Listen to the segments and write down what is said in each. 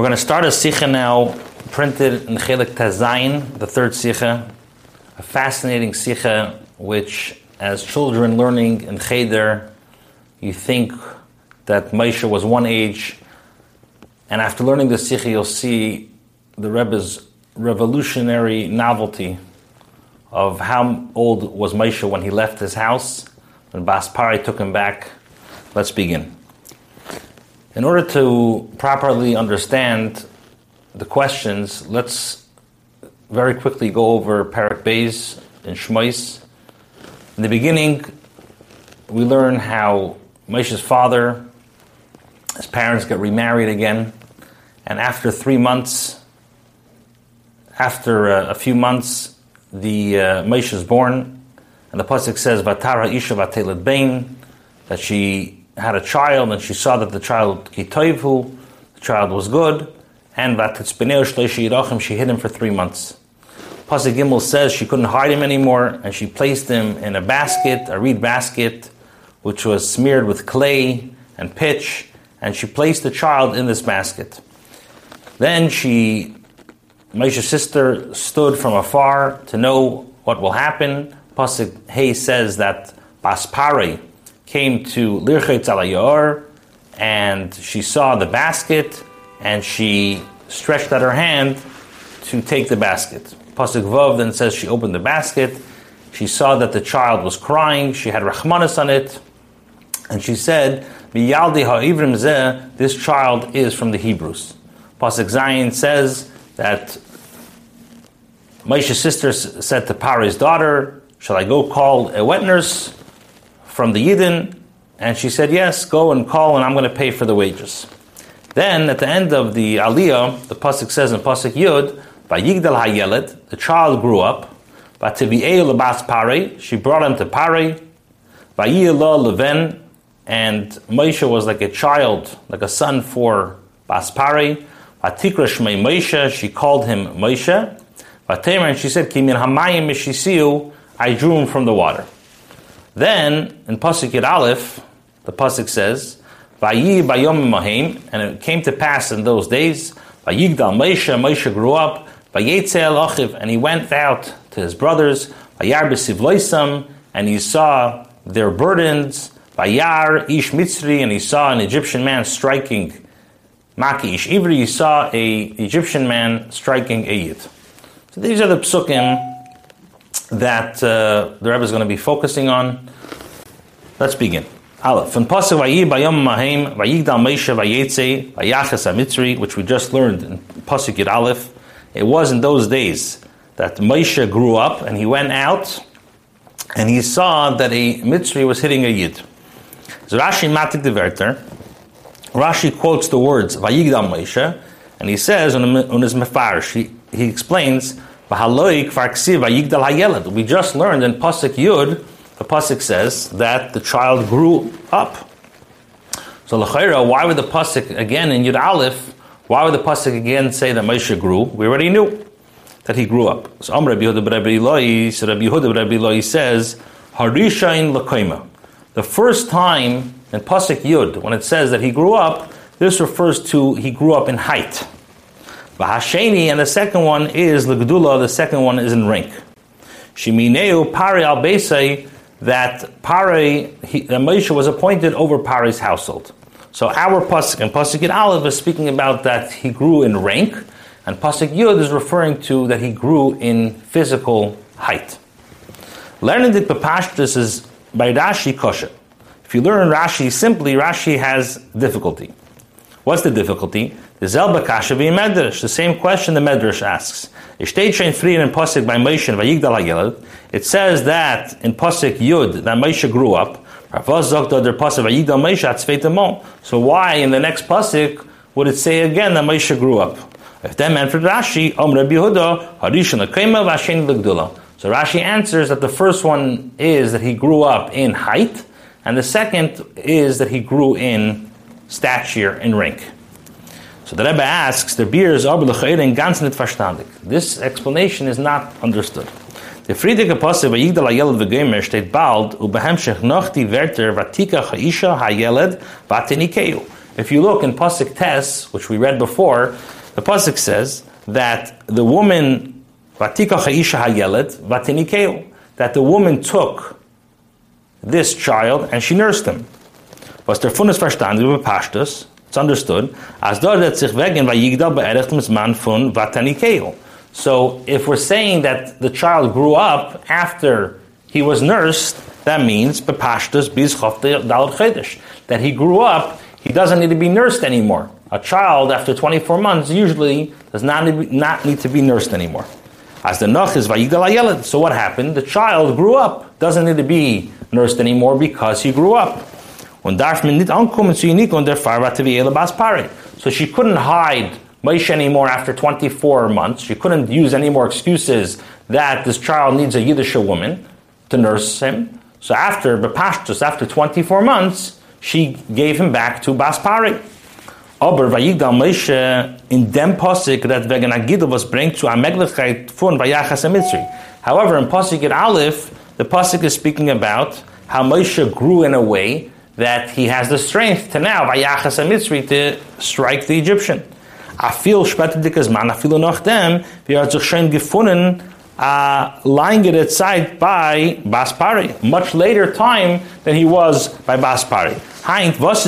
We're going to start a sikha now, printed in Chelik Tazayin, the third sikha, a fascinating sikha which, as children learning in Cheder, you think that Moshe was one age, and after learning the sikha, you'll see the Rebbe's revolutionary novelty of how old was Moshe when he left his house, when Baspari took him back. Let's begin. In order to properly understand the questions, let's very quickly go over Parak Beis and Shmois. In the beginning, we learn how Moshe's father, his parents get remarried again, and after three months, after uh, a few months, the uh, Moshe is born, and the pasuk says, "Vatara isha vatelet bain," that she had a child and she saw that the child kitoivu, the child was good, and she hid him for three months. Pasuk Gimel says she couldn't hide him anymore, and she placed him in a basket, a reed basket, which was smeared with clay and pitch, and she placed the child in this basket. Then she, Moshe's sister, stood from afar to know what will happen. Pasuk Hay says that Baspare, came to Lirchet Alayor, and she saw the basket, and she stretched out her hand to take the basket. Pasuk Vav then says she opened the basket. She saw that the child was crying. She had Rahmanis on it, and she said, "Miyaldi ha'ivrim zeh." This child is from the Hebrews. Pasuk Zayin says that Moshe's sister said to Pari's daughter, "Shall I go call a wet nurse?" From the Yidden? And she said, Yes, go and call, and I'm going to pay for the wages. Then at the end of the Aliyah, the Pasuk says in Pasuk Yud, Vayigdal Hayelet, the child grew up, Vatibi'ei Labas Pare, she brought him to Pare, Vayiyah Leven, and Moshe was like a child, like a son for Bas Pare, Vatikra Shmei Moshe, she called him Moshe, Vatemer, and she said, Kimin Hamayim Mishisiu, I drew him from the water. Then in Pasuk Yid Aleph, the pasuk says, "Vayi bayom mahim," and it came to pass in those days. Vayigdal Moshe, Moshe grew up. Vayetzel achiv, and he went out to his brothers. Vayar b'sivloisam, and he saw their burdens. Vayar ish mitzri, and he saw an Egyptian man striking. Maki ish ivri, he saw a Egyptian man striking a yid. So these are the psukim that uh, the Rebbe is going to be focusing on. Let's begin. Aleph. From Pasuk Vayi Bayom Mahim Vayigdal Moshe Vayetze Vayachas Amitzri, which we just learned in Pasuk Yid Aleph. It was in those days that Moshe grew up and he went out and he saw that a Mitzri was hitting a Yid. So Rashi Matik Verter. Rashi quotes the words Vayigdal Moshe and he says on, his Mefarsh, he, he explains we just learned in Pasuk Yud, the Pasuk says that the child grew up. So L'chaira, why would the Pasuk again in Yud Aleph, why would the Pasuk again say that Moshe grew? We already knew that he grew up. So Rabbi Yehuda Rabbi Eloi, Rabbi Yehuda Rabbi Eloi says, Harishain L'koima. The first time in Pasuk Yud, when it says that he grew up, this refers to he grew up in height. V'hasheni, and the second one is L'gdula, the second one is in rank. Shimineu Pari al Beisai, that Pari, that Moshe was appointed over Pari's household. So our pasuk and pasuk Yud Aleph is speaking about that he grew in rank, and pasuk Yud is referring to that he grew in physical height. Learning the Papashtus is by Rashi kosher. If you learn Rashi simply, Rashi has difficulty. What's the difficulty? The Medrash. The same question the Medrash asks. It says that in Pasuk Yud that Moshe grew up. So why in the next Pasuk would it say again that Moshe grew up? If that meant for Rashi, Om Rabbi Yehuda, Harishon L'Gdula. So Rashi answers that the first one is that he grew up in height, and the second is that he grew in stature and rank. So the Rebbe asks, the beer is aber lechoyre ganz nicht verstandig. This explanation is not understood. Der Friedrich Apostel bei Yigdal HaYeled v'Gemer steht bald, u behemshech noch die Wörter vatika ha'isha ha'yeled vatenikeu. If you look in Pasuk Tes, which we read before, the Pasuk says that the woman, Vatika Chaisha Hayelet, Vatinikeu, that the woman took this child and she nursed him. Was der Fundes verstanden über Pashtus, it's understood. So if we're saying that the child grew up after he was nursed, that means that he grew up, he doesn't need to be nursed anymore. A child after 24 months usually does not need, not need to be nursed anymore. As the noch is So what happened? The child grew up, doesn't need to be nursed anymore because he grew up. Und darf man nicht ankommen zu und der So she couldn't hide Moshe anymore after 24 months. She couldn't use any more excuses that this child needs a Yiddish woman to nurse him. So after Bepashtus, after 24 months, she gave him back to Baspari. Aber vayigdal Moshe in dem Posik that wegen Agidel was bringt zu a Meglichkeit von Vayachas Mitzri. However, in Posik at Aleph, the Posik is speaking about how Moshe grew in a way that he has the strength to now Vayachas Mitzri to strike the Egyptian. a viel später dikes man a viel noch dem wir hat sich gefunden a längere Zeit by Baspari, much later time than he was by Baspari. What's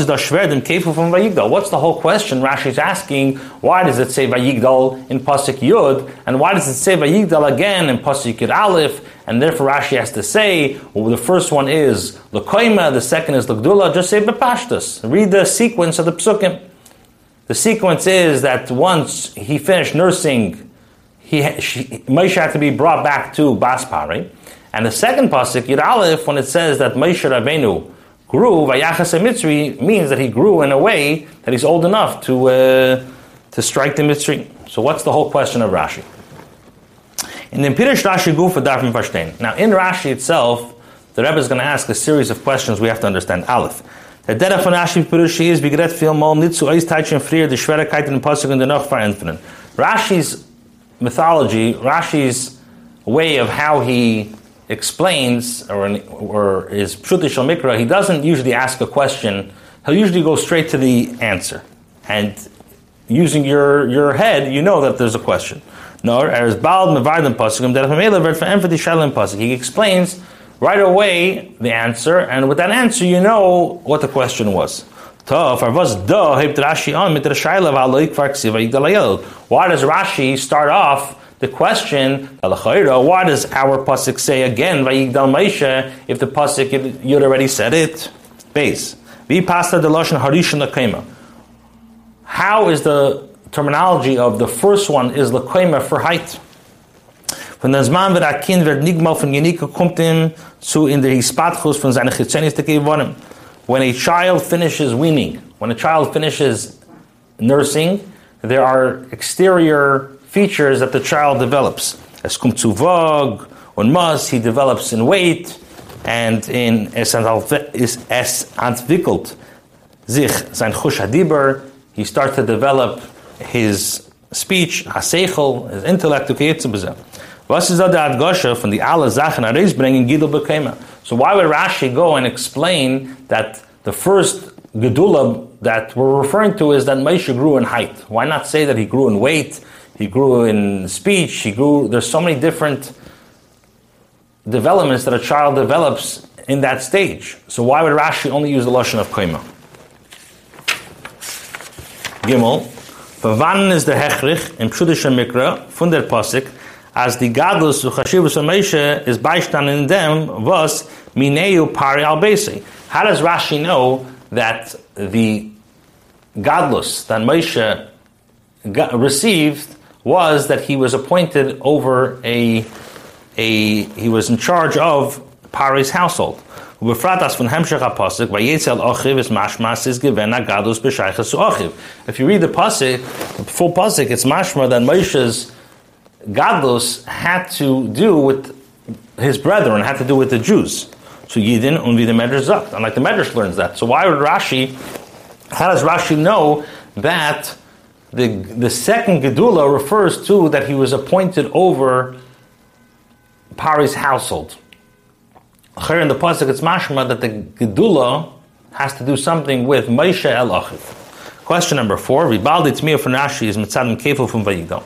the whole question Rashi is asking? Why does it say Vayigdal in Pasuk Yud? And why does it say Vayigdal again in Pasuk Yud Aleph? And therefore Rashi has to say, well, the first one is Lakoima, the second is Lagdula, just say Bepashtas. Read the sequence of the Psukim. The sequence is that once he finished nursing, he, she, Moshe had to be brought back to Baspari. And the second pasuk, Yud Aleph, when it says that Moshe Rabbeinu grew, Vayachas Mitzri, means that he grew in a way that he's old enough to, uh, to strike the Mitzri. So what's the whole question of Rashi? In the Pirish Rashi Gufa Darfim Verstehen. Now in Rashi itself, the Rebbe is going to ask a series of questions we have to understand. Aleph. Der der von Rashi Pirushi is begret viel mal nit eis teitschen frier die Schwierigkeit in Pasuk und der noch verändern. Rashi's mythology, Rashi's way of how he explains or, or is Pshutishal Mikra, he doesn't usually ask a question. He'll usually go straight to the answer. And using your, your head, you know that there's a question. No, as Baal Mevardim Pasuk, that Pasuk. He explains right away the answer, and with that answer, you know what the question was. Oh, why does Rashi start off the question, why does our pasuk say again, if the pasuk you'd already said it? Base. How is the terminology of the first one is lakoima for height? Von dem Zman wird Kind wird nicht mal von Jenika kommt zu in der Hispatchus von seiner Chitzenistik gewonnen. When a child finishes weaning, when a child finishes nursing, there are exterior features that the child develops. As kommt zu Vog und Mus, he develops in weight and in es entwickelt sich sein Chush he starts to develop his speech, his intellect, okay, Was is that Adgosha from the Allah Zachen Aris bringing Gidul Bekema? So why would Rashi go and explain that the first Gedula that we're referring to is that Moshe grew in height? Why not say that he grew in weight, he grew in speech, he grew, there's so many different developments that a child develops in that stage. So why would Rashi only use the Lashon of Koima? Gimel, Wann is the Hechrich im Pshudische Mikra von der Pasik as the gadlus chashivus Moshe is beistan in them was mineu pari al How does Rashi know that the gadlus that Moshe received was that he was appointed over a a he was in charge of Pari's household. If you read the pasuk, full pasuk, it's mashma that Moshe's Gadlus had to do with his brethren, had to do with the Jews. So Yidin unvi the Medrash Zakt. And like the Medrash learns that. So why would Rashi, how does Rashi know that the, the second Gedula refers to that he was appointed over Pari's household? Here in the Pasuk it's mashma that the Gedula has to do something with Moshe El Achiv. Question number four, Ribaldi Tmiya from Rashi is Mitzadim Kefil from Vayigdal.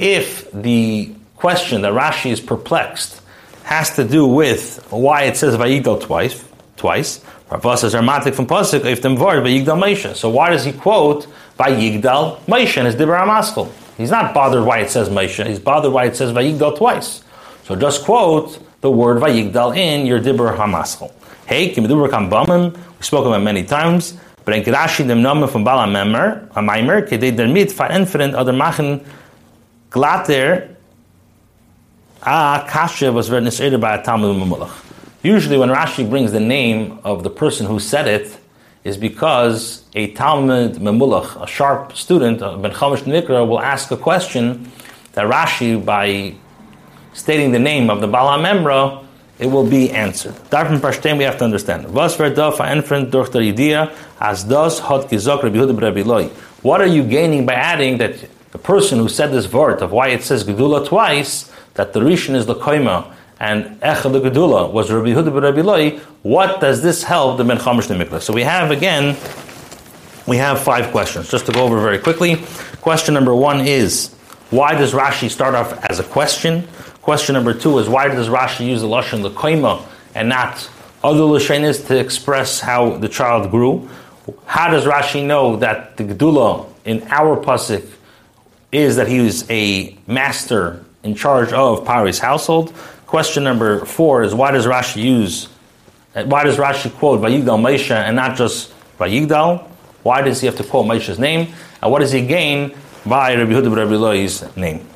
If the question that Rashi is perplexed has to do with why it says Vayigdal twice, twice, Rav says Armatic from Pasuk, if them vard Vayigdal Moshe. So why does he quote Vayigdal Moshe in his Dibra Amaskal? He's not bothered why it says Moshe, he's bothered why it says Vayigdal twice. So just quote the word Vayigdal in your Dibra Hamaskal. Hey, Kimidubra Kambamim, we spoke about many times. Brengt Rashi dem Namen von Bala Memmer, a Maimer, kede der mit verentferent oder machen glatter a kasha was written by a Talmud Mamulach. Usually when Rashi brings the name of the person who said it, is because a Talmud Memulach, a sharp student, Ben Chamish Nikra, will ask a question that Rashi, by stating the name of the Bala Memra, it will be answered. Darfim Pashtem we have to understand. Was as das hat gesagt Rabbi. What are you gaining by adding that the person who said this word of why it says Gedula twice, that the Rishon is the Koima, and Echad the Gedula was Rabbi Yehuda Rabbi Loi, what does this help the Ben Chamish Mikla? So we have again, we have five questions. Just to go over very quickly. Question number one is, why does Rashi start off as a question? Question number two is why does Rashi use the lashon lekoima and not other lashonis to express how the child grew? How does Rashi know that the gedula in our pasuk is that he was a master in charge of Pari's household? Question number four is why does Rashi use why does Rashi quote Vayigdal Moshe and not just Vayigdal? Why does he have to quote Moshe's name? And what does he gain by Rabbi Huda Rabbi Loi's name?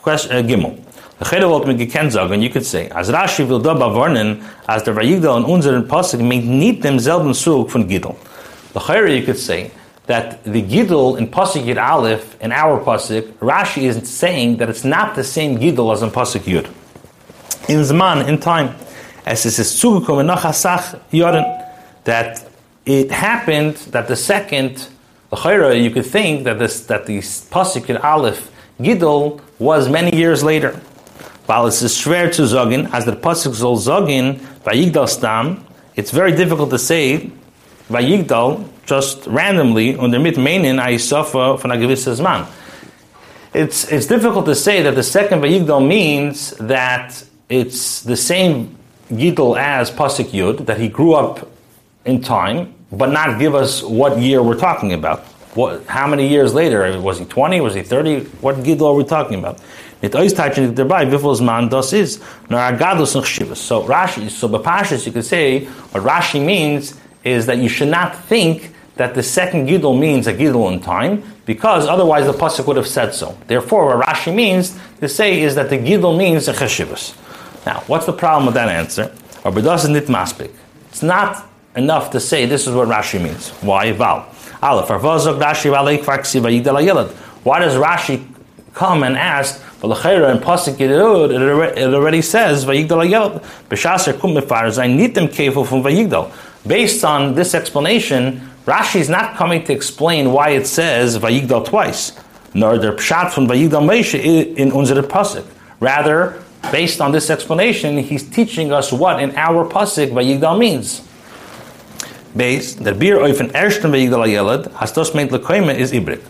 Question uh, Gimel. Gekannt you could say, as Rashi will da bewarnen, as der Vayigdal in unseren Pasuk meint nicht demselben Zug von Gidel. The Cheder, you could say, that the Gidel in Pasuk Yud Aleph, in our Pasuk, Rashi is saying that it's not the same Gidel as in Pasuk Yud. In Zman, in time, as it is Yoren, that it happened that the second, you could think that this that the Pasuk Yud Aleph Gidel was many years later. While es ist schwer zu sagen, as the Pasuk soll sagen, Vayigdal Stam, it's very difficult to say, Vayigdal, just randomly, under mit meinen Aisafa von a gewisses. It's, it's difficult to say that the second Vayigdal means that it's the same Gidal as Pasuk Yud, that he grew up in time, but not give us what year we're talking about. What, how many years later? Was he 20? Was he 30? What Gidal are we talking about? Man is. So Rashi, so Bapashas, you could say what Rashi means is that you should not think that the second gidul means a gidul in time, because otherwise the pasuk would have said so. Therefore, what Rashi means to say is that the gidul means a cheshivas. Now, what's the problem with that answer? Or bedas nit maspik. It's not enough to say this is what Rashi means. Why? Val. Aleph. Why does Rashi come and ask l'chayra in pasuk it already says vayigdal ayel b'shaser kum need them careful from vayigdal. Based on this explanation, Rashi is not coming to explain why it says vayigdal twice, nor der pshat from vayigdal meisha in unsere pasuk. Rather, based on this explanation, he's teaching us what in our pasuk vayigdal means. Based, der bir oifen ersten vayigdal ayelad, has das meint lekoime is ibrik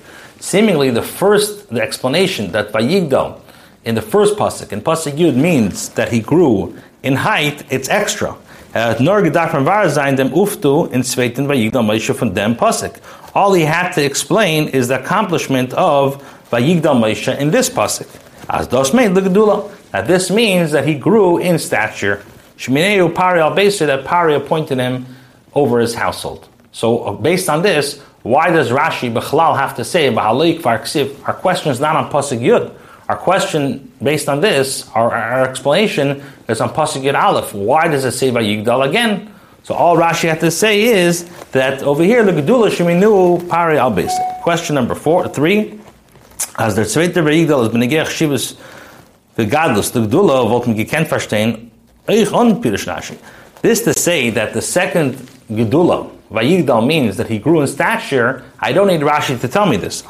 seemingly the first the explanation that Vayigdal in the first pasuk in pasuk Yud means that he grew in height. It's extra. Uh, Nor gedacht dem uftu in zweiten Vayigdal Moshe from dem pasuk. All he had to explain is the accomplishment of Vayigdal Moshe in this pasuk. As dos made the That this means that he grew in stature. Shmineu Pari al that Pari appointed him over his household. So uh, based on this, why does Rashi Bechlal have to say Our question is not on Pasuk Yud. Our question, based on this, our, our explanation is on Pasuk Yud Aleph. Why does it say Vayigdal again? So all Rashi had to say is that over here the Gedula Sheminu Pari Al Question number four, three. As der zweite Vayigdal is benegech Shivas Vegadlus, the Gedula wollten gekent verstehen, euch on Pirish Rashi. This to say that the second Gedula, Vayigdal means that he grew in stature. I don't need Rashi to tell me this.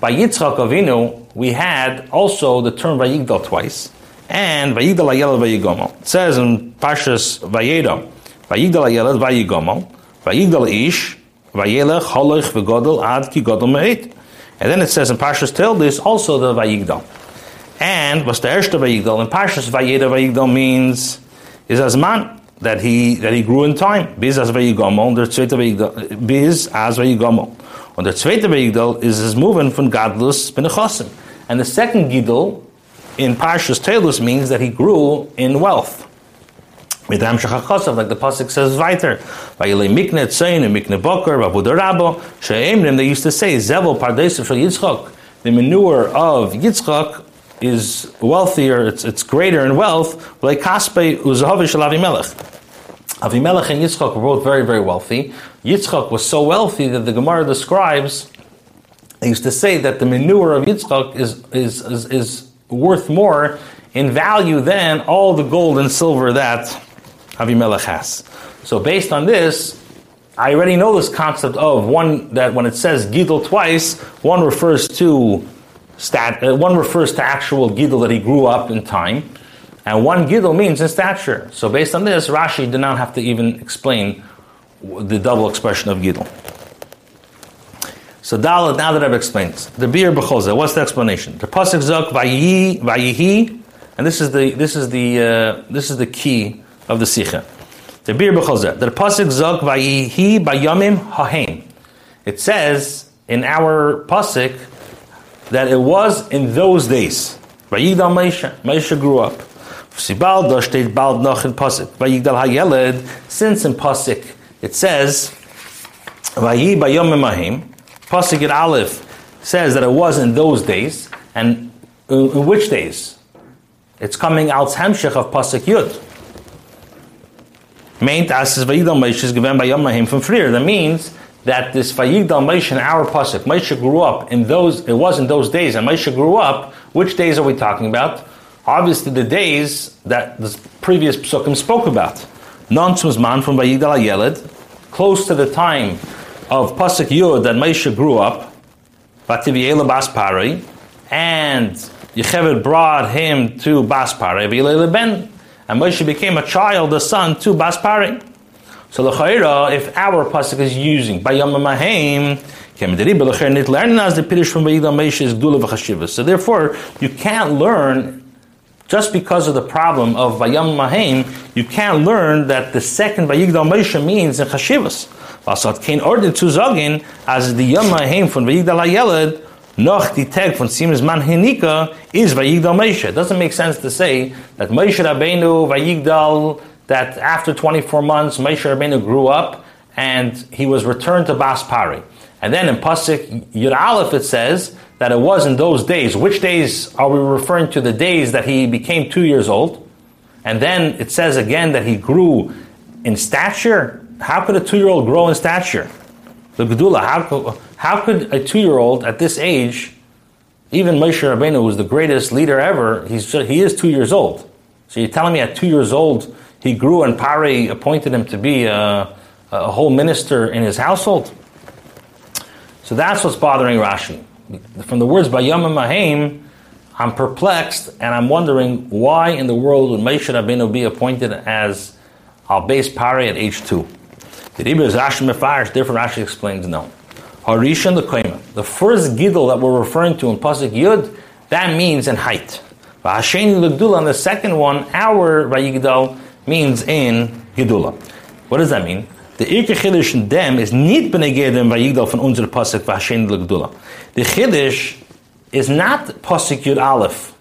By Yitzchak Avinu, we had also the term Vayigdal twice, and Vayigdal Ayelad Vayigomo. It says in Pashas Vayeda, Vayigdal Ayelad Vayigomo, Vayigdal ish, vayelech, holoch, v'godol, ad ki godol me'it. And then it says in Parshas Tildis also the Vayigdal. And what's the Ershta Vayigdal? In Parshas Vayeda Vayigdal means is as man that he that he grew in time. Biz as Vayigdal, und der zweite biz as Vayigdal. Und der zweite Vayigdal is his Movement from Gadlus Benechosim. And the second Gidal in Parshas Tildis means that he grew in wealth. Like the Pasuk says weiter. Mikne mikne boker, they used to say, zevel pardesav shal Yitzchak. The manure of Yitzchak is wealthier, it's, it's greater in wealth, like kaspe uzahavi shal Avimelech. Avimelech and Yitzchak were both very, very wealthy. Yitzchak was so wealthy that the Gemara describes, they used to say that the manure of Yitzchak is, is, is, is worth more in value than all the gold and silver that Avimelech has. So based on this, I already know this concept of one that when it says Gidel twice, one refers to stat, uh, one refers to actual Gidel that he grew up in time, and one Gidel means in stature. So based on this, Rashi did not have to even explain the double expression of Gidel. So Dalit, now that I've explained this, the beer b'choza, what's the explanation? The pasuk zok vayihi, vayihi, and this is the this is the uh, this is the key of the Sikha. The Bir B'chol The Pasuk Zok Vayihi Bayamim Hahem. It says in our Pasuk that it was in those days. Vayigdal Meisha. Meisha grew up. Since in Pasuk it says. Pasuk in Aleph says that it was in those days. And in which days? It's coming out Hemshech of Pasuk Yud meint as Vayigdal Moshe is given by Yom Mahim from Freer. That means that this Vayigdal Moshe in our pasuk, Moshe grew up in those. It was in those days, and Moshe grew up. Which days are we talking about? Obviously, the days that the previous psukim spoke about. Non man from Vayigdal Yeled, close to the time of pasuk Yud that Moshe grew up. Vativiela Bas Pari, and Yecheved brought him to Bas Pari. Ben and Moshe became a child, a son to Baspari. So the Chayra, if our pasuk is using Bayam from Gdula So therefore, you can't learn just because of the problem of Bayam Mahaim, you can't learn that the second Vayigdal Moshe means in Chashivas. Vasat Kain ordered to Zogin as the Yom Mahaim from Vayigdal Ayeled noch die Tag von Siemens Man Henika is Vayigdal Moshe. It doesn't make sense to say that Moshe Rabbeinu Vayigdal, that after 24 months, Moshe Rabbeinu grew up and he was returned to Bas Pari. And then in Pasuk Yud Aleph it says that it was in those days. Which days are we referring to? The days that he became two years old. And then it says again that he grew in stature. How could a two-year-old grow in stature? The Gedula, how, how could a two-year-old at this age, even Moshe Rabbeinu was the greatest leader ever, he's he is two years old. So you're telling me at two years old, he grew and Pari appointed him to be a, a whole minister in his household? So that's what's bothering Rashi. From the words by Yom Mahim, I'm perplexed and I'm wondering why in the world would Moshe Rabbeinu be appointed as al base Pari at age two? The Rebbe is Rashi Mefarish, different Rashi explains no. Harishan the Koima. The first Gidel that we're referring to in Pasuk Yud, that means in height. V'hasheni l'gdula, and the second one, our Vayigdal, means in Gidula. What does that mean? The Irke Chiddush in them is nicht benegedem Vayigdal von unser Pasuk V'hasheni l'gdula. The Chiddush is not Pasuk Yud Aleph.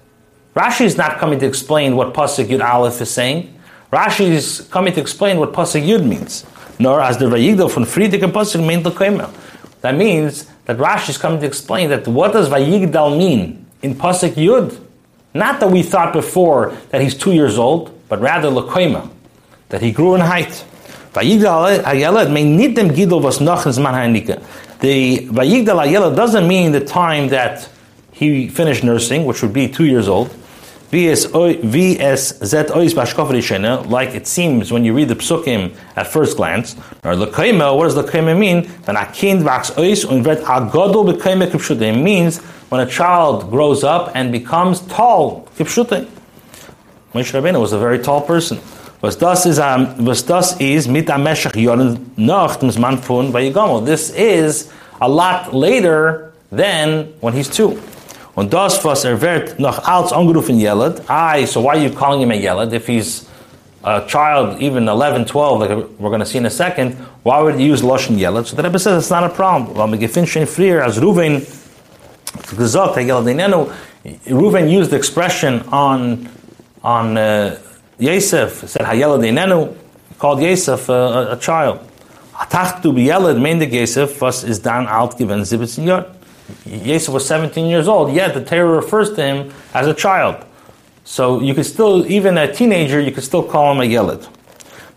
Rashi is not coming to explain what Pasuk Yud Aleph is saying. Rashi is coming to explain what Pasuk Yud means nor as the Vayigdal from Friedrich and Pasuk mean the That means that Rashi is coming to explain that what does Vayigdal mean in Pasuk Yud? Not that we thought before that he's two years old, but rather Lekoima, that he grew in height. The Vayigdal Ayelad doesn't mean the time that he finished nursing, which would be two years old like it seems when you read the psukim at first glance. Or lekaima, what does lekaima mean? It means when a child grows up and becomes tall. Moshe Rabbeinu was a very tall person. Was das is um, was das is mit am Meshach Yoren Nacht man von Vayigamo. This is a lot later than when he's two. Und das was er wird noch als angerufen Yelad. I, so why are you calling him a Yelad if he's a child, even 11, 12, like we're going to see in a second, why would you use Lashon Yelad? So the Rebbe says it's not a problem. Well, Megefin Shein Frier, as Ruven, gesagt, Yelad Ruven used the expression on, on, uh, Yosef said, Hayelad Einenu, called Yosef uh, a, a child. Atachtu b'yelad meindig Yosef was is dan alt given zibitzin. Yosef was 17 years old, yet the Torah refers to him as a child. So you could still, even a teenager, you could still call him a yelad.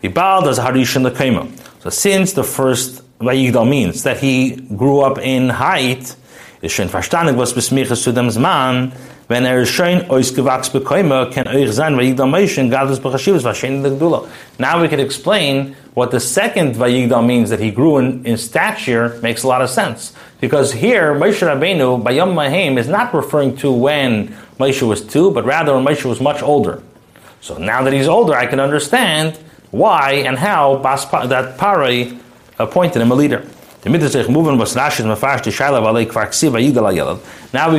Vibal does harishin lekema. So since the first Vayigdal means that he grew up in height, is schon verstandig was besmiches zu dem Zman, er. Now we could explain what the second Vayigdal means that he grew in, in stature makes a lot of sense. Because here, Moshe Rabbeinu, Bayam Mahim, is not referring to when Moshe was two, but rather when Moshe was much older. So now that he's older, I can understand why and how Bas, that Parai appointed him a leader. Now we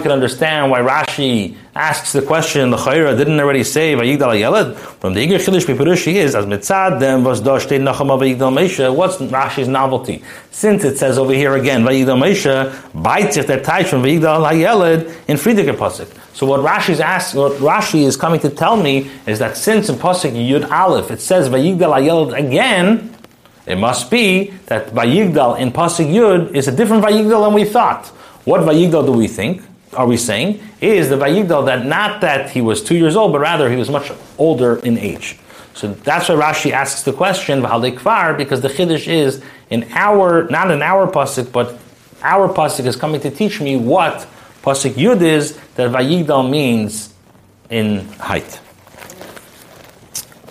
can understand why Rashi asks the question, the Chayra didn't already say Vayigdal Yelad. From the Igor Chilish Pipirushi is, as mitzad them was Doshte Nacham Vayigdal Mesha, what's Rashi's novelty? Since it says over here again, Vayigdal if they're tied from Vayigdal Yelad in Friedrich Pasuk. So what Rashi's asking, what Rashi is coming to tell me is that since in Pasuk Yud Aleph it says Vayigdal Yelad again, it must be that Vayigdal in Pasuk Yud is a different Vayigdal than we thought. What Vayigdal do we think? Are we saying is the Vayigdal that not that he was two years old, but rather he was much older in age. So that's why Rashi asks the question Kvar because the chiddush is in our not in our pasuk, but our pasuk is coming to teach me what pasuk Yud is that Vayigdal means in height.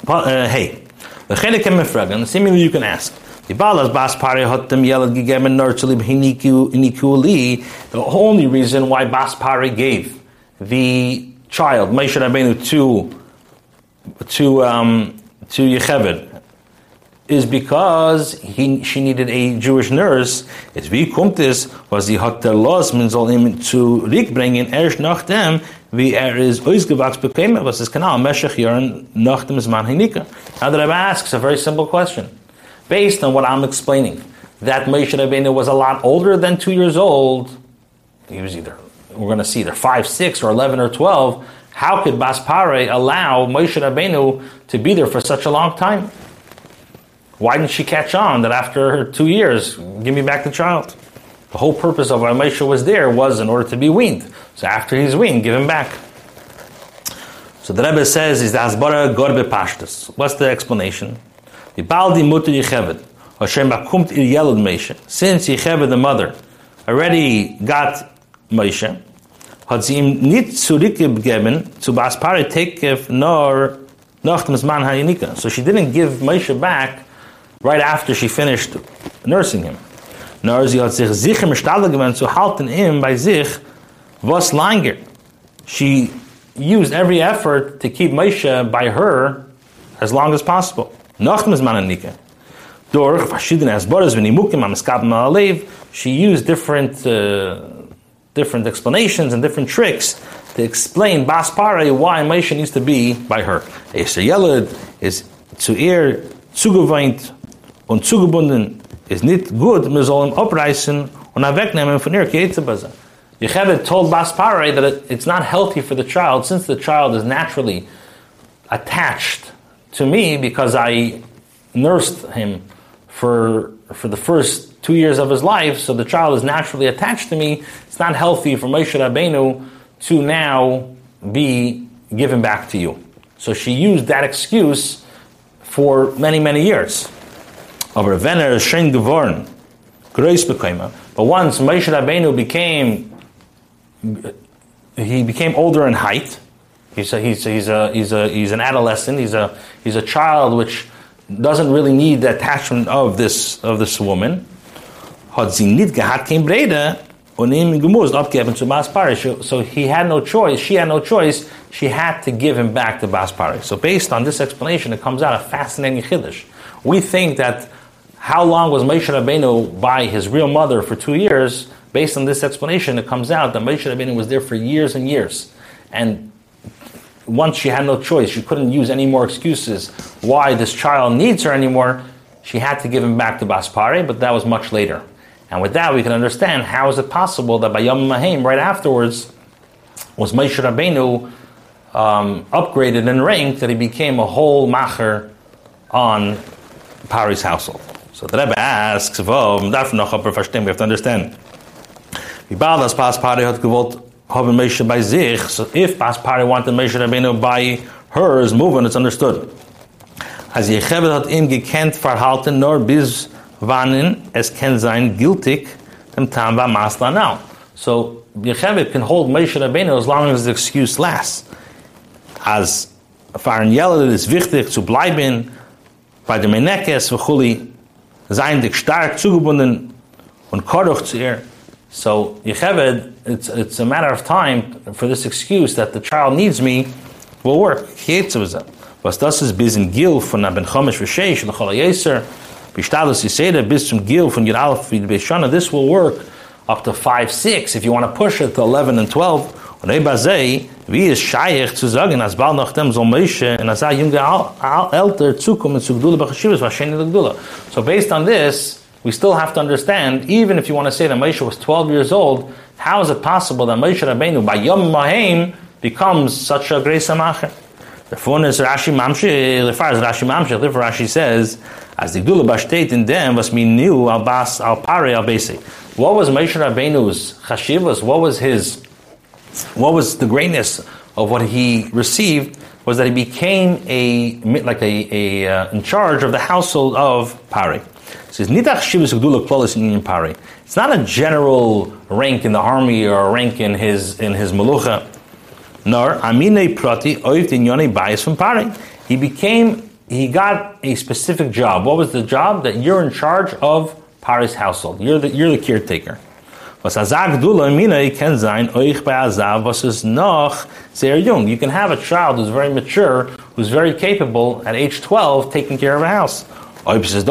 Uh, hey, the chelik can fragen, seemingly you can ask. The zu only reason why bas pare gave the child Moshe Rabbeinu to to um, to Yecheved is because he, she needed a Jewish nurse. Es wie kommt es, was sie hat der Los, man soll ihm zurückbringen, erst nachdem, wie er ist ausgewachsen bekäme, was ist genau, Meshach Jahren nach dem Zman Hinika. Now that I've asked a very simple question, based on what I'm explaining, that Moshe Rabbeinu was a lot older than two years old, he was either, we're going to see either five, six, or 11 or 12, how could Baspare allow Moshe Rabbeinu to be there for such a long time? Why didn't she catch on that after two years, give me back the child? The whole purpose of why Moshe was there was in order to be weaned. So after he's weaned, give him back. So the Rebbe says, is the Hasbara Gorbe Pashtus. What's the explanation? The Baldi Mutter Yecheved, Hashem Bakumt Il Yelud Moshe. Since Yecheved, the mother, already got Moshe, hat sie ihm nicht zurückgegeben zu Baspare Tekef nor noch dem Zman. So she didn't give Moshe back right after she finished nursing him. Nor sie hat sich sicher im Stalle gewöhnt zu halten ihm bei sich was langer. She used every effort to keep Moshe by her as long as possible. Noch dem Zman HaYinika. Durch verschiedene Asboras, wenn Imukim am Skabim Alev, she used different uh, different explanations and different tricks to explain Baspare why Moshe needs to be by her. Esther Yelad is zu ihr zugeweint und zugebunden ist nicht gut, wir sollen abreißen und wegnehmen von ihr Kietzebazah. Yocheved told Baspare that it, it's not healthy for the child since the child is naturally attached to me because I nursed him for, for the first two years of his life, so the child is naturally attached to me. It's not healthy for Moshe Rabbeinu to now be given back to you. So she used that excuse for many, many years. Aber wenn er schön geworden, groß bekäme, but once Moshe Rabbeinu became, he became older in height, he's a, he's a, he's a, he's a, he's an adolescent, he's a, he's a child which doesn't really need the attachment of this, of this woman, hat sie nicht gehabt kein Brede, und ihm Pari. So he had no choice, she had no choice, she had to give him back to Bas. So based on this explanation, it comes out a fascinating chiddush. We think that how long was Moshe Rabbeinu by his real mother for two years? Based on this explanation, it comes out that Moshe Rabbeinu was there for years and years. And once she had no choice, she couldn't use any more excuses why this child needs her anymore, she had to give him back to Baspare, but that was much later. And with that, we can understand how is it possible that by Yom Mahim, right afterwards, was Moshe Rabbeinu um, upgraded in rank that he became a whole macher on Pari's household. So the Rebbe asks, we have to understand. Wie bald das so if Pas Pari wanted Moshe Rabbeinu by hers moving, it's understood. Als Jechebed hat ihm gekannt verhalten, nur bis wann es kann sein gültig, dem Tam war Masla now. So Yecheved can hold Moshe Rabbeinu as long as the excuse lasts. As Fahren Yelad ist wichtig zu bleiben bei dem Menekes, v'chuli, sein dich stark zugebunden und zu ihr. So Yecheved, it's, it's a matter of time for this excuse that the child needs me will work. Was das ist bis in Gil von L'chol HaYeser, Bishtalos Yiseda, bis zum Gil von B'Shana, this will work up to 5, 6. If you want to push it to 11 and 12, und Eba Zei, wie Scheich zu sagen, als bald Moshe er älter zukommen zu Gdula was Gdula. So based on this, we still have to understand, even if you want to say that Moshe was 12 years old, how is it possible that Moshe Rabbeinu, by Yom Mahim, becomes such a great Samachet? The phone is Rashi Mamshi, the far as Rashi Mamshi, the Rashi says, as the Gdula Bashtet in them was me new al bas al pare al basic. What was Moshe Rabbeinu's chashivas? What was his, what was the greatness of what he received? Was that he became a like a, a uh, in charge of the household of Pari. Pari. It's not a general rank in the army or a rank in his in his melucha nor amine prati oivd inyone bias from pari. He became, he got a specific job. What was the job? That you're in charge of Pari's household. You're the, you're the caretaker. Was azag dula amine can sein oich bei azav is noch sehr jung. You can have a child who's very mature, who's very capable at age 12 taking care of a house. If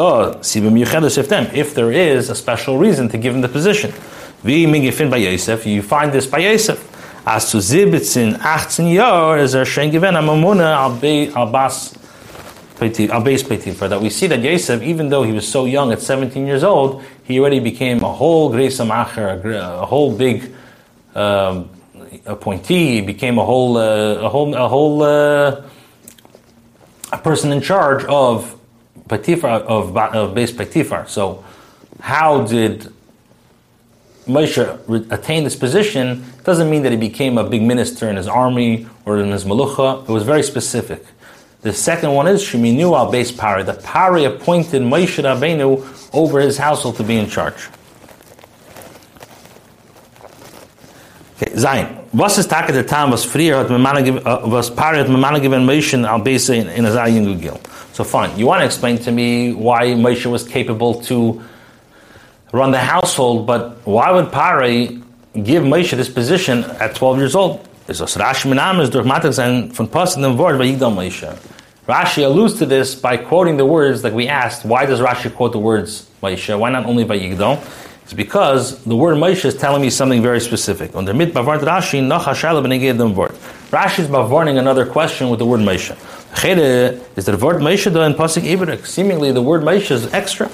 there is a special reason to give him the position. You find this by Yosef as zu 17, 18 Jahr is er schon gewinn am Amuna al Bas Beis Petifer, that we see that Yosef, even though he was so young at 17 years old, he already became a whole Gresa Macher, a whole big um, appointee, he became a whole, uh, a whole, a whole uh, a person in charge of Petifar, of, of Beis Petifar. So, how did Moshe attained this position doesn't mean that he became a big minister in his army or in his malucha. It was very specific. The second one is Sheminu al Beis Pari. The Pari appointed Moshe Rabbeinu over his household to be in charge. Okay, Zayin. Was ist Tage der Tam, was früher uh, was Pari hat Memana given Moshe al Beis in, in Azayim Gil. So fine. You want to explain to me why Moshe was capable to run the household, but why would Pari give Moshe this position at 12 years old? Is das Rashi Menam durch Matak sein von Posten dem Wort Vayigdal Moshe. Rashi alludes to this by quoting the words like we asked, why does Rashi quote the words Moshe? Why not only Vayigdal? It's because the word Moshe is telling me something very specific. On the mit bavart Rashi, noch hashala beneged dem word. Rashi is bavarning another question with the word Moshe. Is the word Moshe da in Pasuk Ibrek? Seemingly the word Moshe is extra.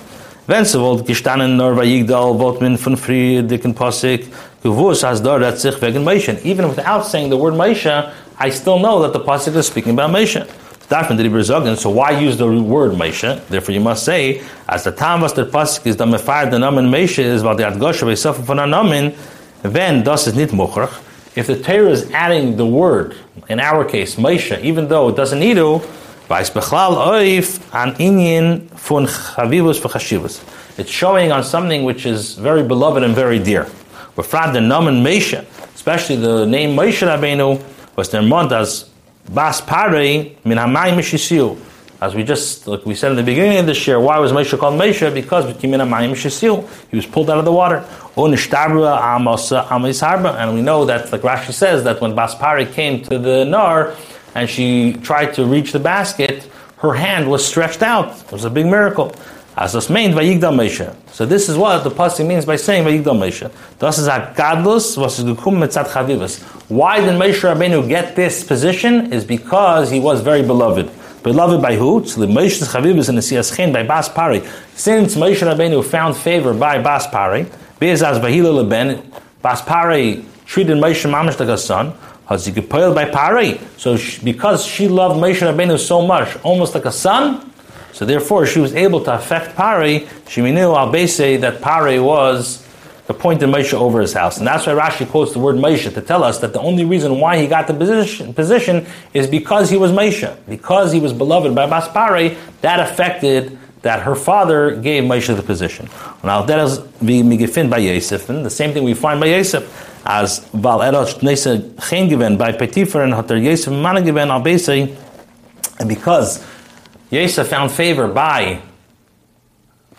Wenn sie wollt gestanden nur bei Yigdal, wollt man von Friediken Pasik Even without saying the word Moshe, I still know that the Pasik is speaking about Iber so why use the word Moshe? Therefore you must say, as the time was der Pasik is, da mefeiert den Namen Moshe is, weil der Adgosha bei Sofa von einem Namen, wenn das ist nicht Mochrach, if the Torah is adding the word, in our case, Moshe, even though it doesn't need to. It's showing on something which is very beloved and very dear. Befrad the nomen Moshe, especially the name Moshe Rabbeinu, was mont as bas parei min hamayim mishisiu. As we just, like we said in the beginning of this year, why was Moshe called Moshe? Because he was pulled out of the water. And we know that, like Rashi says, that when Baspari came to the Nar and she tried to reach the basket, her hand was stretched out. It was a big miracle. As das meint Vayigdal Moshe. So this is what the pasuk means by saying Vayigdal Moshe. Das is a gadlus was gekum mitzat chavivus. Why did Moshe Rabbeinu get this position? Is because he was very beloved. Beloved by who? Moshe's chavivus and the Siyas by Bas Pari. Since Moshe Rabbeinu found favor by Bas Pari, Be'ezaz Vahila Leben, Bas Pari treated Moshe like a son. Hazikipel by Pari. So she, because she loved Moshe Rabbeinu so much, almost like a son, so therefore, she was able to affect Pari. Sheminu al that Pari was appointed Moshe over his house. And that's why Rashi quotes the word Moshe to tell us that the only reason why he got the position, position is because he was Moshe. Because he was beloved by Bas Pari, that affected that her father gave Moshe the position. Now that is the by Yosef, and the same thing we find by Yosef as Val Erosh Nesa Chen given by Petifer and Hatar Yosef Mana given al and because Yosef found favor by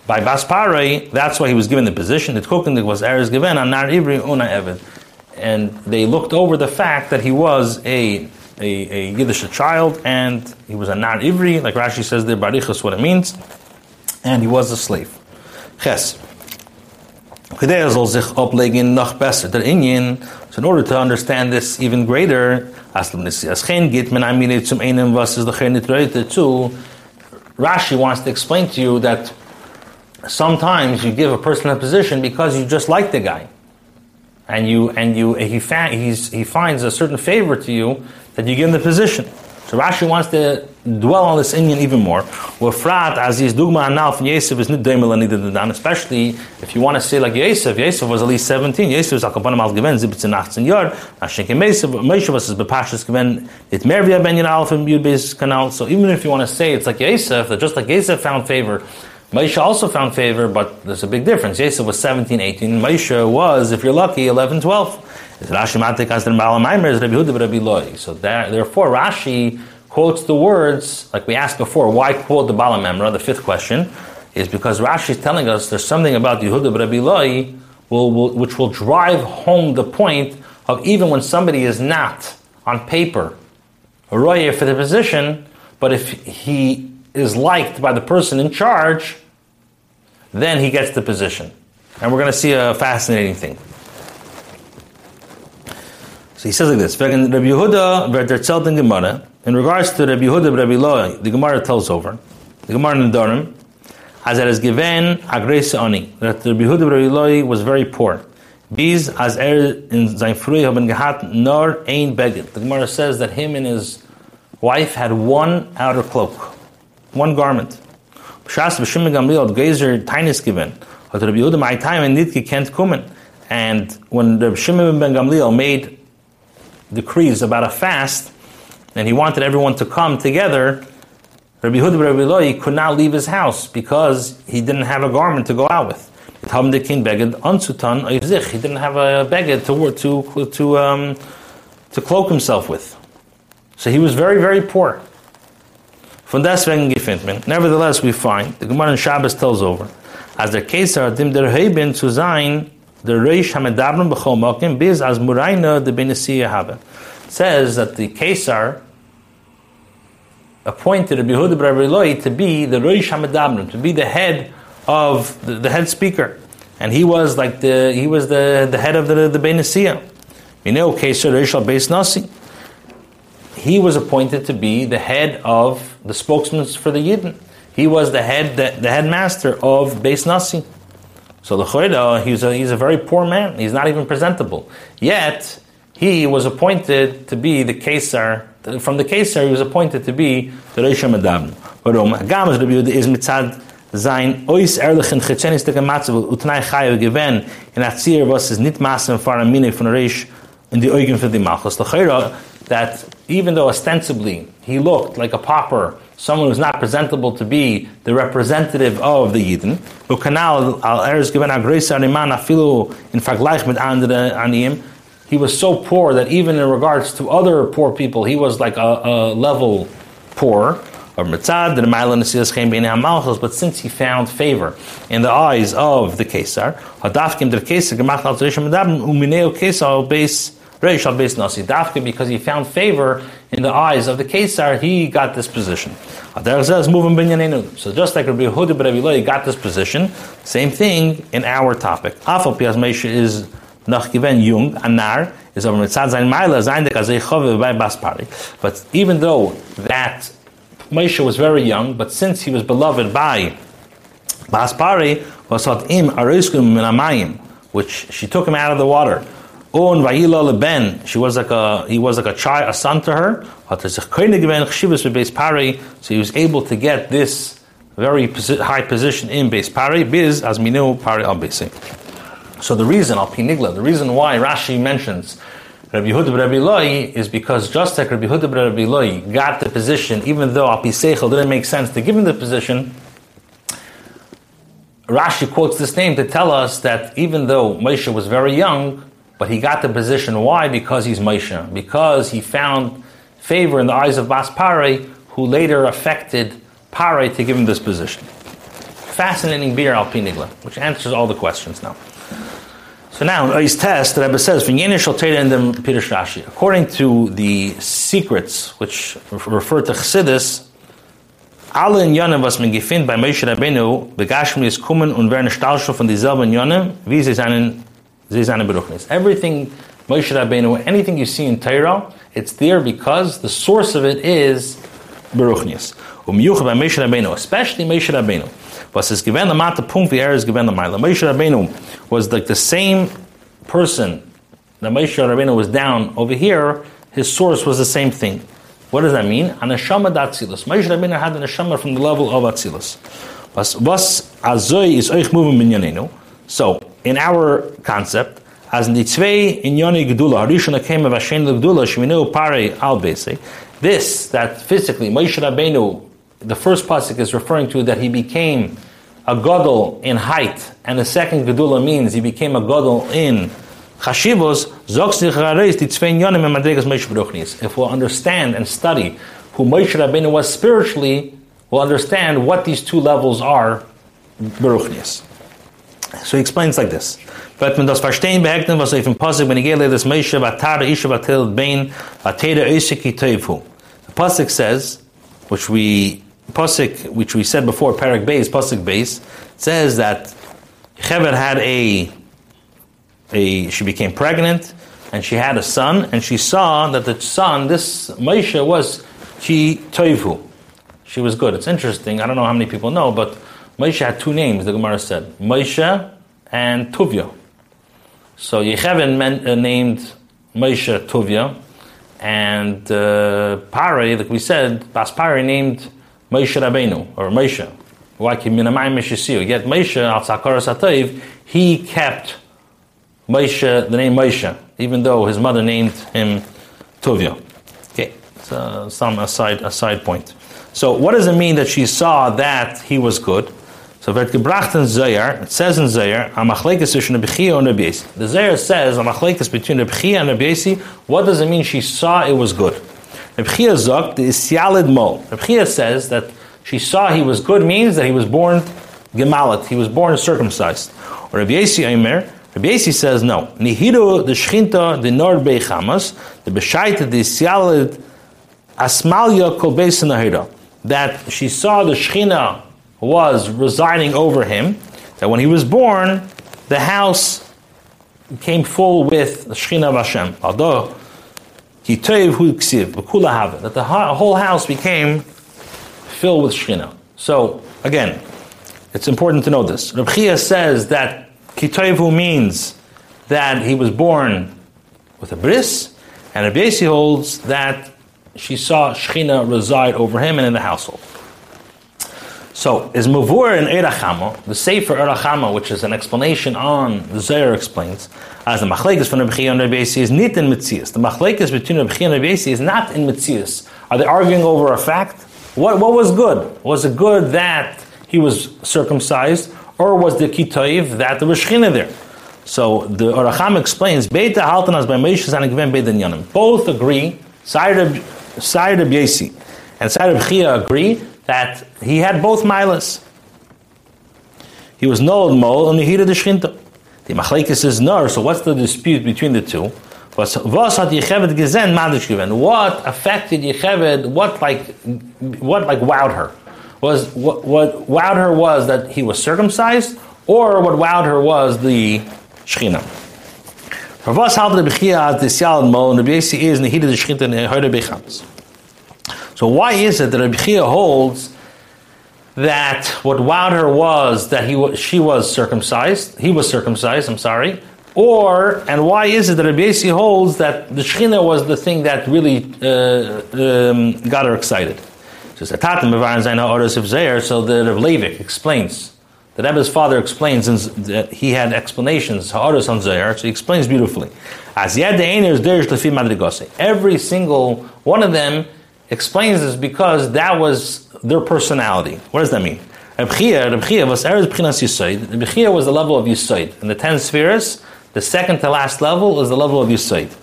by Baspare, that's why he was given the position. The cooking was Eres given on Nar Ivri Una Evid. And they looked over the fact that he was a, a, a Yiddish child and he was a Nar Ivri, like Rashi says there, Barichas, what it means, and he was a slave. Ches. So in order to understand this even greater, as Rashi wants to explain to you that sometimes you give a person a position because you just like the guy, and you and you he fa- he finds a certain favor to you that you give him the position. So Rashi wants to dwell on this Indian even more. Wafrat as his dugma anal from Yosef is not doimel especially if you want to say like Yosef. Yosef was at least seventeen. Yosef was akapanim al given zibitzin achtzin yard. Ashenke Moshe was his bepashas given it mervia ben yinal from yud canal. So even if you want to say it's like Yosef, that just like Yosef found favor. Moshe also found favor, but there's a big difference. Yosef was 17, 18. Moshe was, if you're lucky, 11, 12. So therefore, Rashi quotes the words, like we asked before, why quote the Bala Memra, the fifth question, is because Rashi is telling us there's something about Yehuda Rabbi will, will, which will drive home the point of even when somebody is not on paper a royer for the position, but if he is liked by the person in charge, then he gets the position. And we're going to see a fascinating thing. So he says like this: Rabbi Yehuda Gemara. In regards to Rabbi Yehuda, Rabbi Loi, the Gemara tells over the Gemara in the Dorim, as it is given agres ani that Rabbi Yehuda, Rabbi Loi was very poor. Biz as er in sein früh haben gehat nor ein beged. The Gemara says that him and his wife had one outer cloak, one garment. Shas b'shim gamliel gezer tainis given. But Rabbi Yehuda my time and nitki can't come And when the Shimon ben Gamliel made decrees about a fast, and he wanted everyone to come together, Rabbi Huda Rabbi Loi could not leave his house because he didn't have a garment to go out with. He didn't have a beged to to to um, to cloak himself with. So he was very very poor. Von deswegen gefindt Nevertheless, we find the Gemara in Shabbos tells over as der Kesar dim der Heben zu sein the Reish Hamedabrim b'chol Mokim biz as Muraina the Benesiya habe. Says that the Kesar appointed Rabbi Yehuda Loi to be the Reish Hamedabrim, to be the head of the, the, head speaker, and he was like the he was the, the head of the the Nasi. He was appointed to be the head of the spokesman for the Yidden. He was the head the, the headmaster of Beis Nasi. So the Choyda, he's a, he's a very poor man. He's not even presentable. Yet, he was appointed to be the Kesar. From the Kesar, he was appointed to be the Reish Madam. Warum? Gamas Rabbi Yehuda is mitzad sein ois erlichen chetzenis teke matzav utnai chayav gewen in atzir was is nit massen far a minig von Reish in the Eugen for the Malchus. The that even though ostensibly he looked like a pauper someone who's not presentable to be the representative of the Yidden, who kanal al erz given agresa animan afilu in vergleich mit andere aniyim, he was so poor that even in regards to other poor people, he was like a, a level poor. but since he found favor in the eyes of the Kesar. Because he found favor in the eyes of the Kesar, he got this position. So just like Rabbi Yehuda but Rabbi got this position, same thing in our topic. Afal is noch given jung, anar, is over mitzad zayin maila, zayin de kazei chove by Baspari. But even though that Moshe was very young, but since he was beloved by Baspari, was hot im ariskum minamayim, which she took him out of the water. Un vayila leben, she was like a he was like a child, a son to her. Er so he was able to get this very high position in base biz as minu pari al So the reason al pinigla, the reason why Rashi mentions Rabbi Yehuda Rabbi Loi is because just like Rabbi Yehuda Rabbi Loi got the position, even though al piseichel didn't make sense to give him the position. Rashi quotes this name to tell us that even though Moshe was very young, but he got the position. Why? Because he's Moshe. Because he found favor in the eyes of Bas Pare, who later affected Pare to give him this position. Fascinating beer al pinigla, which answers all the questions now. So now, in test, the Rebbe says, according to the secrets which refer to Chassidus, alle in Yonim, was man gefindt bei Moshe Rabbeinu, begashmi ist kommen und werden Stahlstoff von dieselben Yonim, wie sie seinen Everything Moshe Rabbeinu, anything you see in Torah, it's there because the source of it is Beruchnias. Umyuch by Moshe Rabbeinu, especially Moshe Rabbeinu. Was is given the punkt the is given the mile. Moshe Rabbeinu was like the same person that Moshe Rabbeinu was down over here. His source was the same thing. What does that mean? An Anashama datzilus. Moshe Rabbeinu had an neshama from the level of atzilus. Was was azoy is euch moving minyanenu. So in our concept, as in the in Yoni Gedula, Harishon came of Hashem Gedula, Sheminu Pare Al This, that physically, Moshe Rabbeinu, the first pasuk is referring to that he became a gadol in height, and the second gedula means he became a gadol in chashivos. If we'll understand and study who Moshe Rabbeinu was spiritually, we'll understand what these two levels are. Beruchnias. So he explains like this. But when das verstehen behekten, was if in when he gave this Moshe, vatara isha vatel bein, vatera isiki teifu. The Pasuk says, which we, Pasuk, which we said before, Parak base, Pasuk base, says that Chever had a, a, she became pregnant, and she had a son, and she saw that the son, this Moshe was she toivu. She was good. It's interesting. I don't know how many people know, but Moshe had two names, the Gemara said Moshe and Tuvia. So Yecheved uh, named Moshe Tuvia, and uh, Pare, like we said, Bas Pare named Moshe Rabbeinu, or Moshe. Yet Moshe, al Satayv, he kept Moshe, the name Moshe, even though his mother named him Tuvia. Okay, so some aside, aside point. So what does it mean that she saw that he was good? So it says in Zayar, a machlekes zwischen Rebechia and Rebbeisi. The Zayar says, a machlekes between Rebechia and Rebbeisi, what does it mean she saw it was good? Rebechia sagt, the isyalid mol. Rebechia says that she saw he was good means that he was born gemalit, he was born circumcised. Or Rebbeisi Aimer, Rebbeisi says no. Nihiru the shchinta the nord beichamas, the beshaita the isyalid asmalya kol beisanahira. That she saw the shchina was residing over him, that when he was born, the house came full with the Shekhinah of Hashem. Although, that the whole house became filled with Shekhinah. So, again, it's important to know this. Reb Chia says that Kitoivu means that he was born with a bris, and Reb holds that she saw Shekhinah reside over him and in the household. So, is Mavur in Erachama, the Sefer Erachama, which is an explanation on, the Zohar explains, as the Machlekes from Rabbi and Rabbi is not in Mitzias. The Machlekes between Rabbi and Rabbi is not in Mitzias. Are they arguing over a fact? What, what was good? Was it good that he was circumcised, or was the Kitoiv that there was Shechina there? So the Eracham explains, Both agree, side of Yesi And Side of Chia agree that he had both milas. He was Nolad Mol and heated the Shchinta. The Machlekes is Nar, so what's the dispute between the two? Was hat Yecheved gezen madish given? What affected Yecheved? What like, what like wowed her? Was what, what wowed her was that he was circumcised, or what wowed her was the Shechina. Was halt the Bechia the Sial Mo and the Besi is of the Shechina and the Bechams. So why is it that Rabbi holds that what wowed her was that he she was circumcised, he was circumcised, I'm sorry, or, and why is it that Rabbi holds that the Shechina was the thing that really uh, um, got her excited? So the Rav Levik explains, the Rebbe's father explains that he had explanations, Ha'aros on Zayar, so he explains beautifully. Every single one of them explains this because that was their personality. What does that mean? Reb Chia, was Erez B'chinas Yisoid. Reb Chia was the level of Yisoid. In the ten spheres, the second to last level is the level of Yisoid.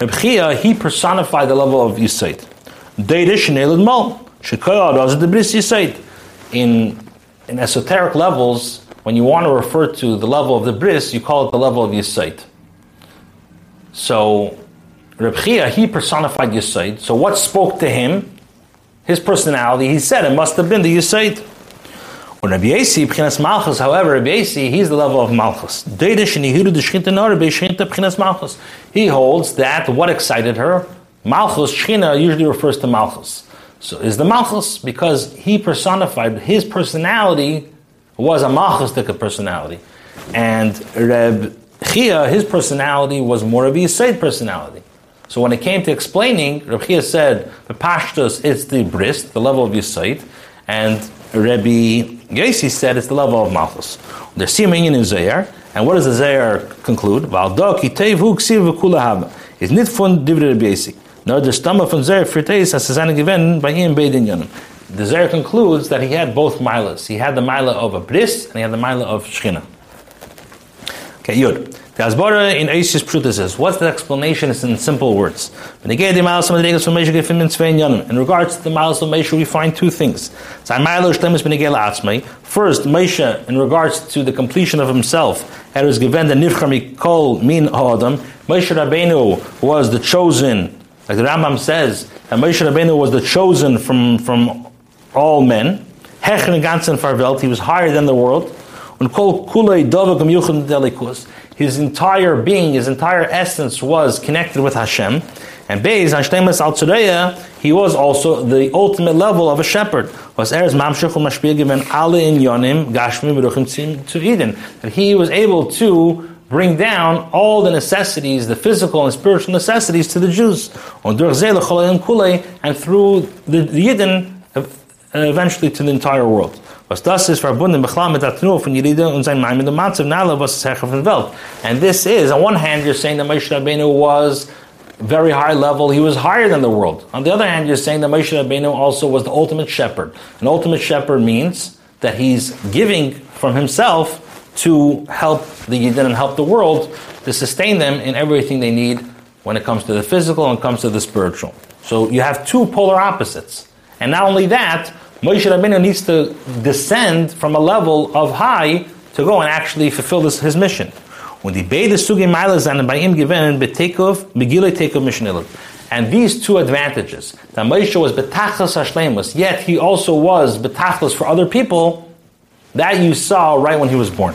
Reb Chia, he personified the level of Yisoid. Deidish Neilad Mol. Shekoyah the Bris Yisoid. In, in esoteric levels, when you want to refer to the level of the bris, you call it the level of Yisoid. So, Reb Chia, he personified Yisoid. So what spoke to him? His personality, he said it must have been the Yisoid. When Rabbi Yasi, Pchinas Malchus, however, Rabbi Yasi, he's the level of Malchus. He holds that what excited her, Malchus, Shechina usually refers to Malchus. So is the Malchus because he personified, his personality was a Malchus personality. And Reb Chia, his personality was more of a Yisayid personality. So when it came to explaining, Reb Chia said, the Pashtus, is the bris, the level of Yisayid, and Rebbe Yossi said it's the level of Malchus. They're seeing in Zayar, and what does the Zayar conclude? Is nit von divrei Yossi. No, the stomach von Zayar friteis has seine given by him beidin yonim. The Zayar concludes that he had both milas. He had the mila of a bris, and he had the mila of shchina. Okay, Yud. The Asbara in Eishis Pruta says, what's the explanation? It's in simple words. In regards to the miles of Mesha, we find two things. First, Mesha, in regards to the completion of himself, it was. Moshe Rabbeinu was the chosen, like the Rambam says, that Moshe Rabbeinu was the chosen from, from all men. Hechen Ganzen Farvelt, he was higher than the world. And Kol Kulei Delikus his entire being, his entire essence was connected with Hashem. And Beis Hashlemas Al Tzureya, he was also the ultimate level of a shepherd. Was Erez Mamshech Mashpil given Ale in Yonim Gashmi Beruchim to Eden. That he was able to bring down all the necessities, the physical and spiritual necessities to the Jews. And through the, the Yidden, Uh, eventually to the entire world. And this is, on one hand, you're saying that Moshe Rabbeinu was very high level, he was higher than the world. On the other hand, you're saying that Moshe Rabbeinu also was the ultimate shepherd. An ultimate shepherd means that he's giving from himself to help the Yidden and help the world to sustain them in everything they need when it comes to the physical and comes to the spiritual. So you have two polar opposites. And not only that, Moshe Rabbeinu needs to descend from a level of high to go and actually fulfill this, his mission. When the Sugi him given Betekov, Megillah. And these two advantages, that Moshe was betachlas hashlemus, yet he also was betachlas for other people, that you saw right when he was born.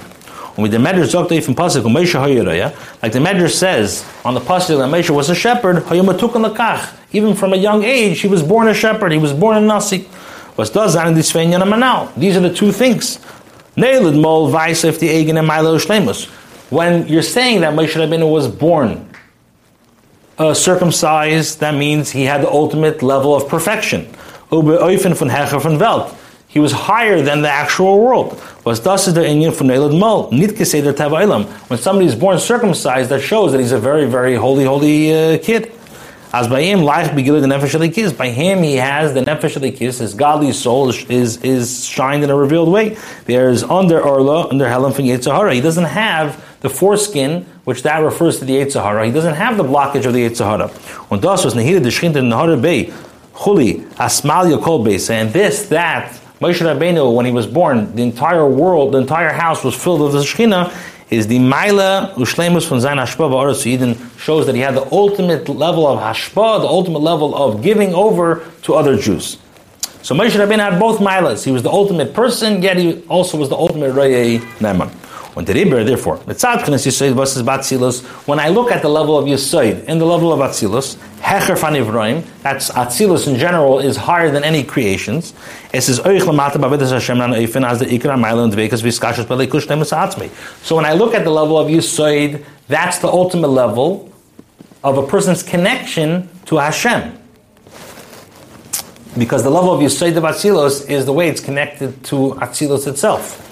When the from Pasuk, Moshe like the Medrash says on the Pasuk that Moshe was a shepherd, even from a young age, he was born a shepherd, he was born a Nasi. Was does that in this now? These are the two things. When you're saying that Moshe Rabbeinu was born uh, circumcised, that means he had the ultimate level of perfection. He was higher than the actual world. Was das is the Indian for Mol. When somebody is born circumcised, that shows that he's a very, very holy, holy uh, kid. As by him, life begillah the nefesh alikis. By him, he has the nefesh alikis. His godly soul is, is, is shined in a revealed way. There is under orla, under helam from Yetzirah. He doesn't have the foreskin, which that refers to the Yetzirah. He doesn't have the blockage of the Yetzirah. When das was nehira the shchint in Nahara Bay, Chuli, Asmal Yokol Beisa, and this, that, Moshe Rabbeinu, when he was born, the entire world, the entire house was filled with the Shekhinah, is the Maila Ushlemus von Zain Hashpa Va'aras Eden shows that he had the ultimate level of Hashpa, the ultimate level of giving over to other Jews. So Moshe Rabbeinu had both Mailas. He was the ultimate person, yet he also was the ultimate Rayei Neman. When the Rebbe, therefore, when I look at the level of Yisoid and the level of Atzilus, Hecher Fanivroim, that's Atzilus in general is higher than any creations. It says, So when I look at the level of Yisoid, that's the ultimate level of a person's connection to Hashem. Because the level of Yisoid of Atzilus is the way it's connected to Atzilus itself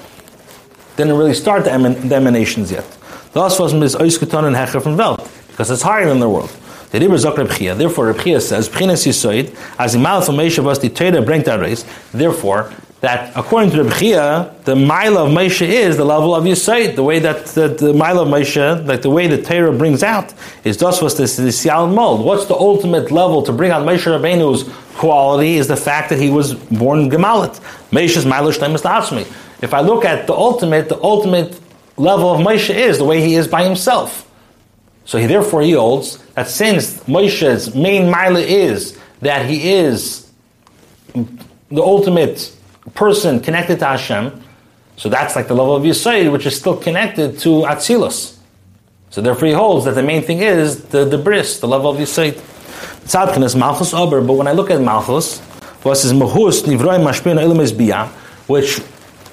didn't really start the, the emanations yet. The Asfas is Oiskuton and Hecher from Welt, because it's higher than the world. The Rebbe Therefore, Reb Chia says, Pchinas Yisoid, as the Mal from was the Torah bringt race. Therefore, that according to Reb Chia, the mile of Moshe is the level of Yisoid. The way that the, the mile of Moshe, like the way the Torah brings out, is thus was this the Sial mold. What's the ultimate level to bring out Moshe Rabbeinu's quality? Is the fact that he was born Gemalit. Moshe's mile of Shlemus if I look at the ultimate, the ultimate level of Moshe is the way he is by himself. So he, therefore he holds that since Moshe's main mila is that he is the ultimate person connected to Hashem, so that's like the level of Yisoid, which is still connected to Atzilus. So therefore he holds that the main thing is the, the bris, the level of Yisoid. Tzadkin is Malchus Ober, but when I look at Malchus, says Mahus Nivroy Mashpin which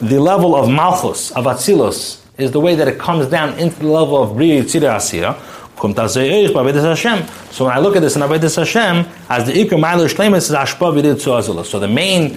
the level of Malchus, of Atzilus, is the way that it comes down into the level of Bri Yitzira. So when I look at this in Avedis Hashem, as the Iker Mailer Shlemus is Ashpa Azilos. So the main,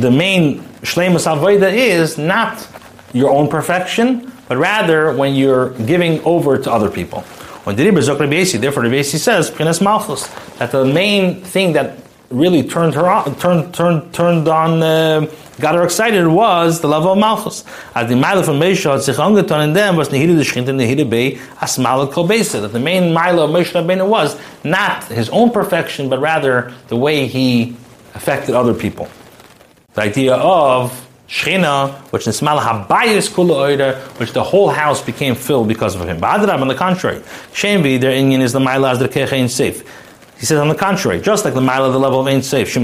the main Shlemus Aveda is not your own perfection, but rather when you're giving over to other people. When Therefore, Rabbi says, Malchus, that the main thing that really turned her on, turned turned turned on, uh, got her excited was the level of malchus. As the mile from sich angetan in them was nehidu the shchint and nehidu bei asmal kol That the main mile of Moshe Rabbeinu was not his own perfection, but rather the way he affected other people. The idea of Shechina, which is Smal Habayis Kula Oida, which the whole house became filled because of him. But on the contrary, Shemvi, their Indian is the Maila as the Kecha safe. He says on the contrary, just like the mile of the level of Ein Seif,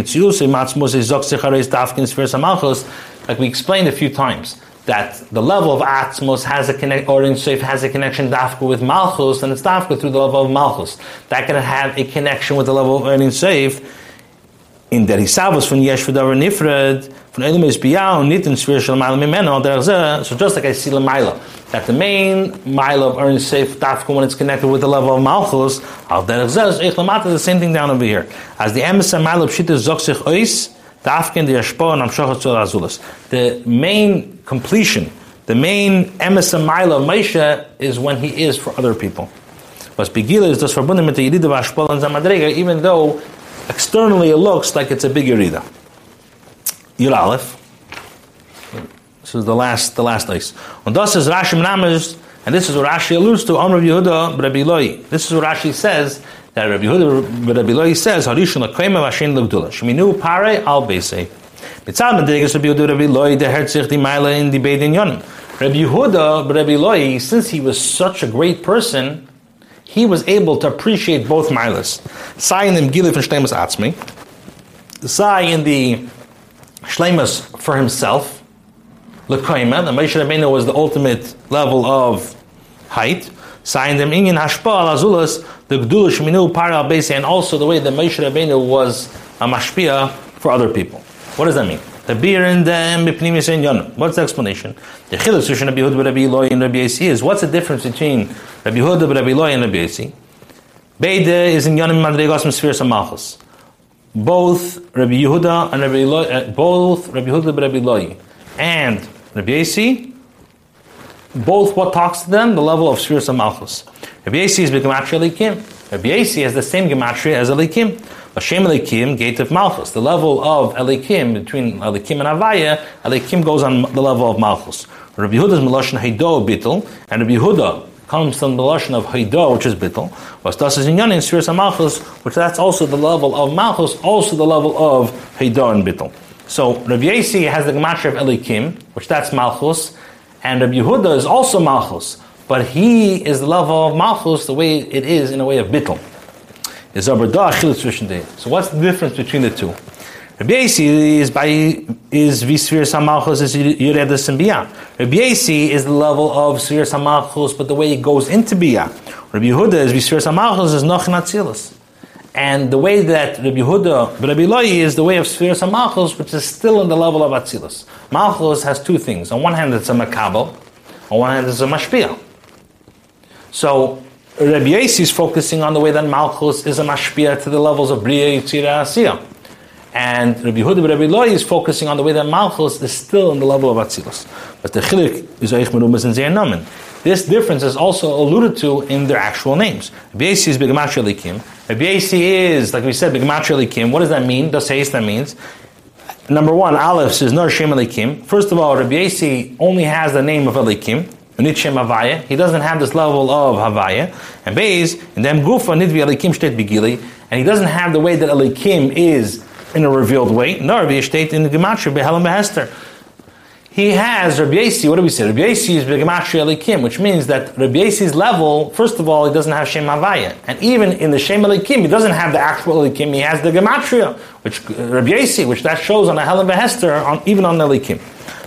like we explained a few times, that the level of Atzmos has a connect, or Ein Seif has a connection dafka with Malchus, and it's dafka through the level of Malchus. That can have a connection with the level of Ein Seif, in der Hisavos von Yesh V'davar von Elim is Biyah, in Shal Maila Mimeno, so just like I see the Maila, that the main Maila of Ein Seif Dafka when it's connected with the level of Malchus, al derech zeh, ich lamata, the same thing down over here. As the Emes Maila of Shita zog sich ois, Dafka in the Yashpo and Amshochat Tzol Azulas. The main completion, the main Emes Maila of Moshe is when he is for other people. Was Begila is das verbunden mit der Yedida Vashpol and Zamadrega, even though Externally, it looks like it's a big Yerida. Yud Aleph. This is the last, the last ice. And thus is Rashi Menamers, and this is what Rashi alludes to, on Yehuda, Rabbi. This is what Rashi says, that Rabbi Yehuda, Rabbi Loi says, Harishon l'koyma v'ashin l'gdula. Sheminu pare al beisei. Mitzad medreges Rabbi Yehuda, Rabbi Loi, der herzich di meile in di beidin yonim. Rabbi Yehuda, Rabbi Loi, since he was such a great person, he was able to appreciate both milas. Sai in the Megillah for Shlemus Atzmi, Sai in the Shlemus for himself, Lekoima, the Moshe Rabbeinu was the ultimate level of height. Sai in the Inyan Hashpa Azulas, the Gdula Sheminu Para al and also the way that Moshe Rabbeinu was a mashpia for other people. What does that mean? The beer the and yon. What's the explanation? The chilus Rabbi Yehuda, Rabbi Eloi, and Rabbi is what's the difference between Rabbi Yehuda, Rabbi Eloi, and Rabbi Yasi? Beide is in yonim madregos spheres malchus. Both Rabbi Yehuda and Rabbi Eloi, uh, both Rabbi Yehuda, and Rabbi Eloi, and Rabbi Yasi, both what talks to them the level of spheres of malchus. Rabbi Yasi is begematria elikim. Rabbi Yasi has the same gematria as elikim. Hashem Elikim, gate of Malchus. The level of Elikim, between Elikim and Avaya, Elikim goes on the level of Malchus. Rabbi Yehuda's Meloshin Heido Bittel, and Rabbi Yehuda comes from the lashon of Haidah, which is Bittel. Was das is Inyan in Sfiras Malchus, which that's also the level of Malchus, also the level of Haidah and Bittel. So Rabbi Yasi has the gematria of Elikim, which that's Malchus, and Rabbi Yehuda is also Malchus, but he is the level of Malchus the way it is in a way of Bittel. So what's the difference between the two? Rabbi is by is Visfir Samachos is Yeredas and Biyah. Rabbi is the level of Svir Samachos, but the way it goes into Biyah. Rabbi Yehuda is Visfir Samachos is Atzilas. And the way that Rabbi Yehuda, Rabbi Loi is the way of Svir Samachos, which is still in the level of Atzilus. Malchus has two things. On one hand, it's a Makabel. On one hand, it's a Mashpia. So Rabbi Yasi is focusing on the way that Malchus is a Mashpia to the levels of Bria, Yitzira, Asiyah. And Rabbi Yehuda Rabbi Loi is focusing on the way that Malchus is still in the level of Atzilus. But the Chilik is Eich Merumas and Zeir This difference is also alluded to in their actual names. Rabbi Yasi is Begamatri Elikim. Rabbi is, like we said, Begamatri Elikim. What does that mean? Does say that means? Number one, Aleph says Nar Shem Elikim. First of all, Rabbi Yasi only has the name of Elikim. Nitshem Havaya. He doesn't have this level of Havaya. And Beis, and then Gufa Nidvi Elikim Shtet Begili. And he doesn't have the way that Elikim is in a revealed way. No, Rabbi Yishtet in the Gematria, Behelam Behester. He has Rabbi Yasi, what do we say? Rabbi Yasi is Gematria Elikim, which means that Rabbi Yasi's level, first of all, he doesn't have Shem Havaya. And even in the Shem Elikim, he doesn't have the actual Elikim, he has the Gematria, which uh, Rabbi Yasi, which that shows on the Helam Behester, on, even on the Elikim.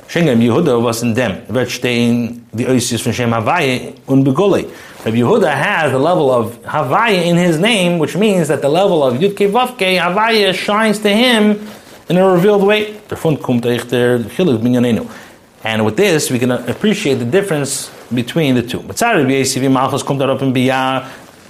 Shengem Yehuda was in dem, wird stehen die Oisis von Shem Havaya und. Rabbi Yehuda has the level of Havaya in his name, which means that the level of Yudke Vavke, Havaya shines to him in a revealed way. And with this, we can appreciate the difference between the two. But Rabbi Yasi, Malchus kommt up in Biyah.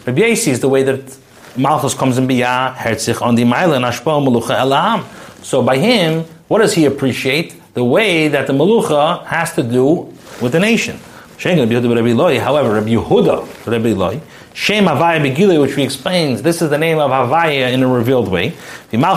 Rabbi Yasi is the way that Malchus comes in Biyah, Herzich on the Meilen, Ashpa Melucha Elaham. So by him, what does he appreciate? The way that the Melucha has to do with the nation. However, Rabbi Yehuda, Rabbi Loi, Shem Havaya Begile, which we explains, this is the name of Havaya in a revealed way. Mitzadi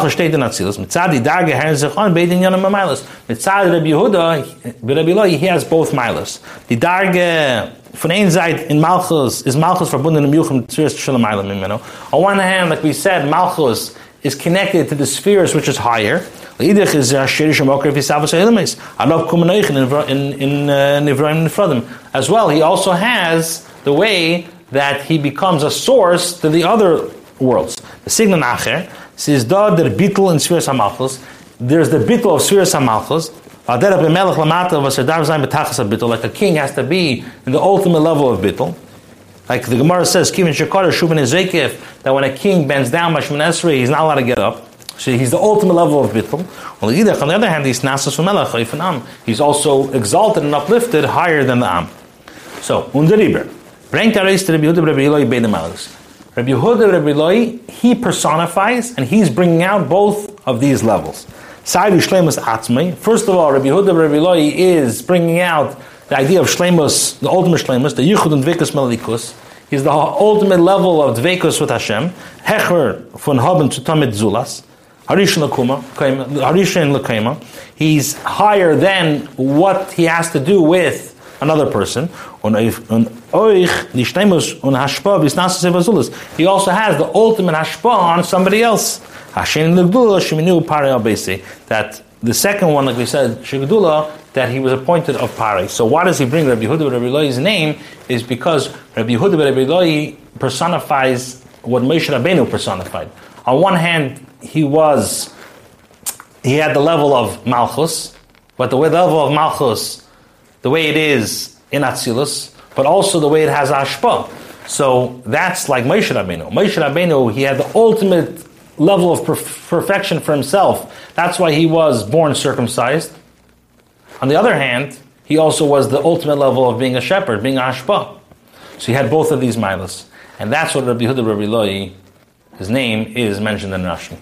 Herr Zechon Beidin Yonam Milas. Mitzadi Rabbi Yehuda, Rabbi Loi, he has both Milas. The Darge von ein Seite in Malchus is Malchus verbunden im Yuchim Tziris Shalom Eilam Mimeno. On one hand, like we said, Malchus is connected to the spheres which is higher. Anav in in uh, nivraim. As well, he also has the way that he becomes a source to the other worlds. The signal acher says da der bittel in sfiras hamalchus. There's the bittel of sfiras hamalchus. Like a king has to be in the ultimate level of bittel. Like the Gemara says, Kivin Shekar Shubin Ezekif, that when a king bends down by Shemon Esrei, he's not allowed to get up. So he's the ultimate level of bittul. On the other hand, he's from am. He's also exalted and uplifted higher than the am. So underiber, bring the reis to Rabbi Yehuda Rabbi Eloi bein Rabbi Yehuda Rabbi Eloi, he personifies and he's bringing out both of these levels. First of all, Rabbi Yehuda Rabbi Eloi is bringing out the idea of shlemus, the ultimate shlemus, the yichud and dvikus melikus. is the ultimate level of dvekus with Hashem. Hecher von haben zu tamid zulas. Harishan Lakema, he's higher than what he has to do with another person. He also has the ultimate hashpa on somebody else. That the second one, like we said, Shigdula, that he was appointed of Pare. So why does he bring Rabbi Yehuda Rabbi Loi's name? Is because Rabbi Yehuda Rabbi Loi personifies what Moshe Rabbeinu personified. On one hand, he was, he had the level of Malchus, but the way the level of Malchus, the way it is in Atzilus, but also the way it has Ashpa. So that's like Moshe Rabbeinu. Moshe Rabbeinu, he had the ultimate level of perfection for himself. That's why he was born circumcised. On the other hand, he also was the ultimate level of being a shepherd, being a Ashpa. So he had both of these milas. And that's what Rabbi Huda Rabbi Loi, his name is mentioned in Rashi.